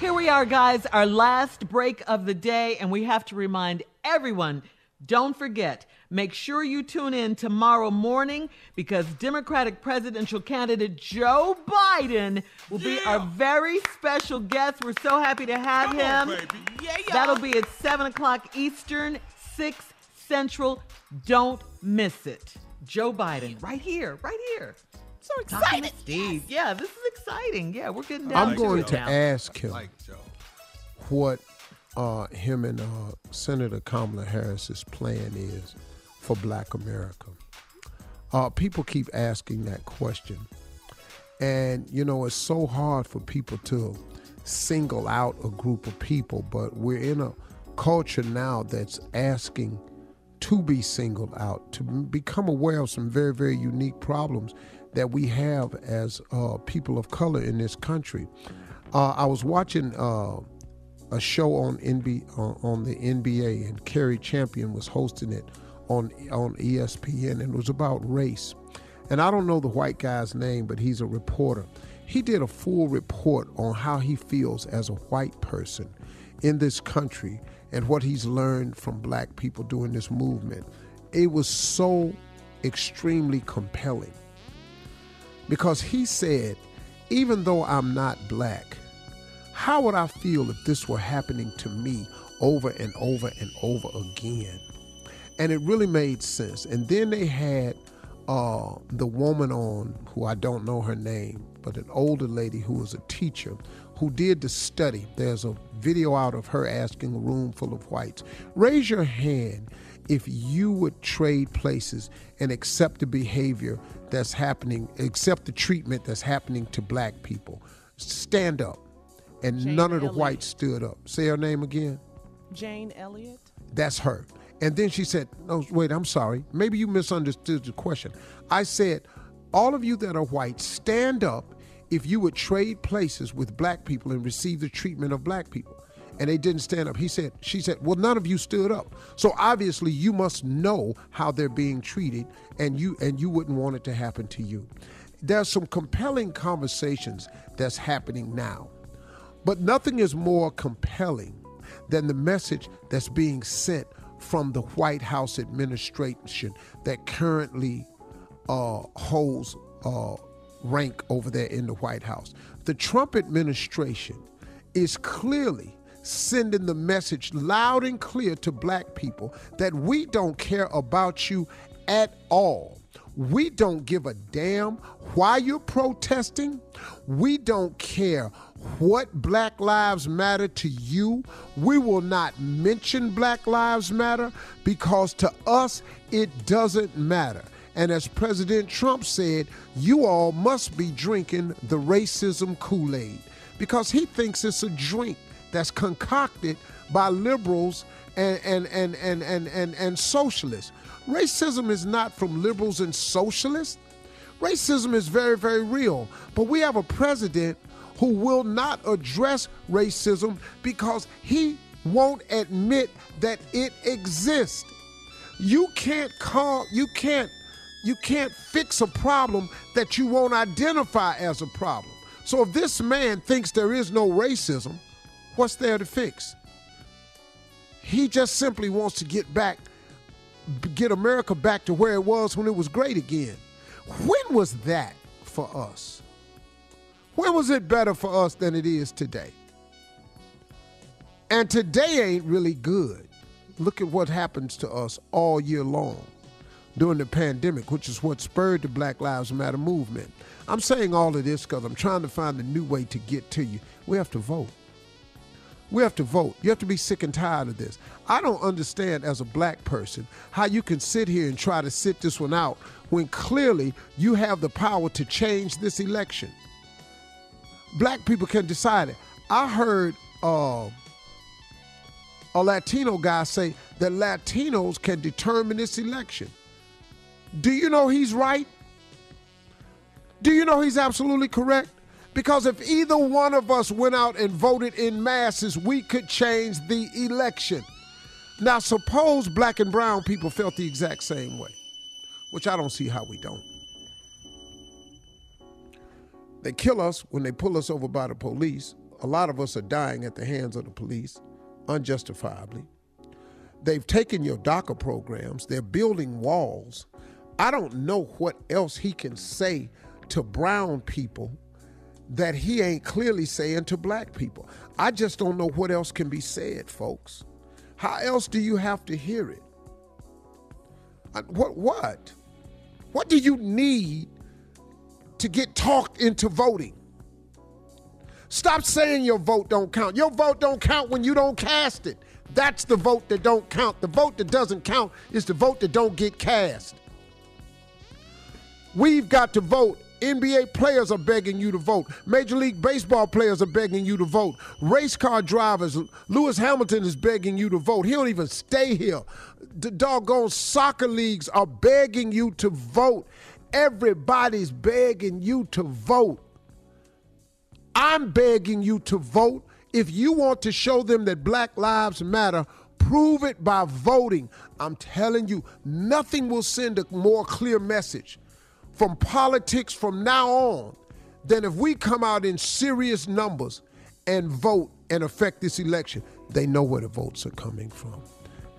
Here we are, guys, our last break of the day, and we have to remind everyone don't forget, make sure you tune in tomorrow morning because Democratic presidential candidate Joe Biden will yeah. be our very special guest. We're so happy to have Come him. On, yeah, yeah. That'll be at 7 o'clock Eastern, 6 Central. Don't miss it. Joe Biden, right here, right here. So excited. Steve. Yes. Yeah, this is exciting. Yeah, we're getting down I'm going to ask him like what uh, him and uh, Senator Kamala Harris's plan is for Black America. Uh, people keep asking that question, and you know it's so hard for people to single out a group of people, but we're in a culture now that's asking to be singled out, to become aware of some very, very unique problems that we have as uh, people of color in this country. Uh, I was watching uh, a show on NB on, on the NBA, and Cari Champion was hosting it on on ESPN, and it was about race. And I don't know the white guy's name, but he's a reporter. He did a full report on how he feels as a white person in this country and what he's learned from black people during this movement. It was so extremely compelling because he said, even though I'm not black, how would I feel if this were happening to me over and over and over again? And it really made sense. And then they had uh, the woman on, who I don't know her name, but an older lady who was a teacher who did the study. There's a video out of her asking a room full of whites. Raise your hand if you would trade places and accept the behavior that's happening, accept the treatment that's happening to black people. Stand up and Jane none of the whites stood up. Say her name again. Jane Elliott. That's her. And then she said, "No, wait, I'm sorry. Maybe you misunderstood the question. I said, all of you that are white, stand up if you would trade places with black people and receive the treatment of black people." And they didn't stand up. He said, she said, "Well, none of you stood up. So obviously you must know how they're being treated and you and you wouldn't want it to happen to you." There's some compelling conversations that's happening now but nothing is more compelling than the message that's being sent from the White House administration that currently uh, holds uh, rank over there in the White House. The Trump administration is clearly sending the message loud and clear to black people that we don't care about you at all. We don't give a damn why you're protesting. We don't care what Black Lives Matter to you. We will not mention Black Lives Matter because to us it doesn't matter. And as President Trump said, you all must be drinking the racism Kool Aid because he thinks it's a drink that's concocted by liberals and, and, and, and, and, and, and socialists. Racism is not from liberals and socialists. Racism is very, very real. But we have a president who will not address racism because he won't admit that it exists. You can't call, you can't, you can't fix a problem that you won't identify as a problem. So if this man thinks there is no racism, what's there to fix? He just simply wants to get back, get America back to where it was when it was great again. When was that for us? When was it better for us than it is today? And today ain't really good. Look at what happens to us all year long during the pandemic, which is what spurred the Black Lives Matter movement. I'm saying all of this because I'm trying to find a new way to get to you. We have to vote. We have to vote. You have to be sick and tired of this. I don't understand as a black person how you can sit here and try to sit this one out when clearly you have the power to change this election black people can decide it. I heard uh, a Latino guy say that Latinos can determine this election. Do you know he's right? Do you know he's absolutely correct? Because if either one of us went out and voted in masses, we could change the election. Now, suppose black and brown people felt the exact same way, which I don't see how we don't. They kill us when they pull us over by the police a lot of us are dying at the hands of the police, unjustifiably. They've taken your DACA programs, they're building walls. I don't know what else he can say to brown people that he ain't clearly saying to black people. I just don't know what else can be said, folks. How else do you have to hear it? What what? What do you need to get talked into voting? Stop saying your vote don't count. Your vote don't count when you don't cast it. That's the vote that don't count. The vote that doesn't count is the vote that don't get cast. We've got to vote. NBA players are begging you to vote. Major League Baseball players are begging you to vote. Race car drivers, Lewis Hamilton is begging you to vote. He don't even stay here. The doggone soccer leagues are begging you to vote. Everybody's begging you to vote. I'm begging you to vote. If you want to show them that Black Lives Matter, prove it by voting. I'm telling you, nothing will send a more clear message from politics from now on than if we come out in serious numbers and vote and affect this election. They know where the votes are coming from.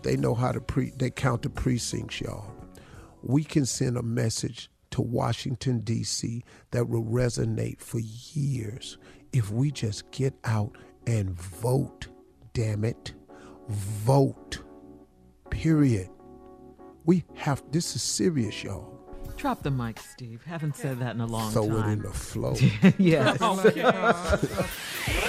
They know how to pre they count the precincts, y'all. We can send a message to Washington D.C. that will resonate for years if we just get out and vote. Damn it. Vote. Period. We have this is serious, y'all. Drop the mic, Steve. Haven't said that in a long Throw time. it in the flow. yes.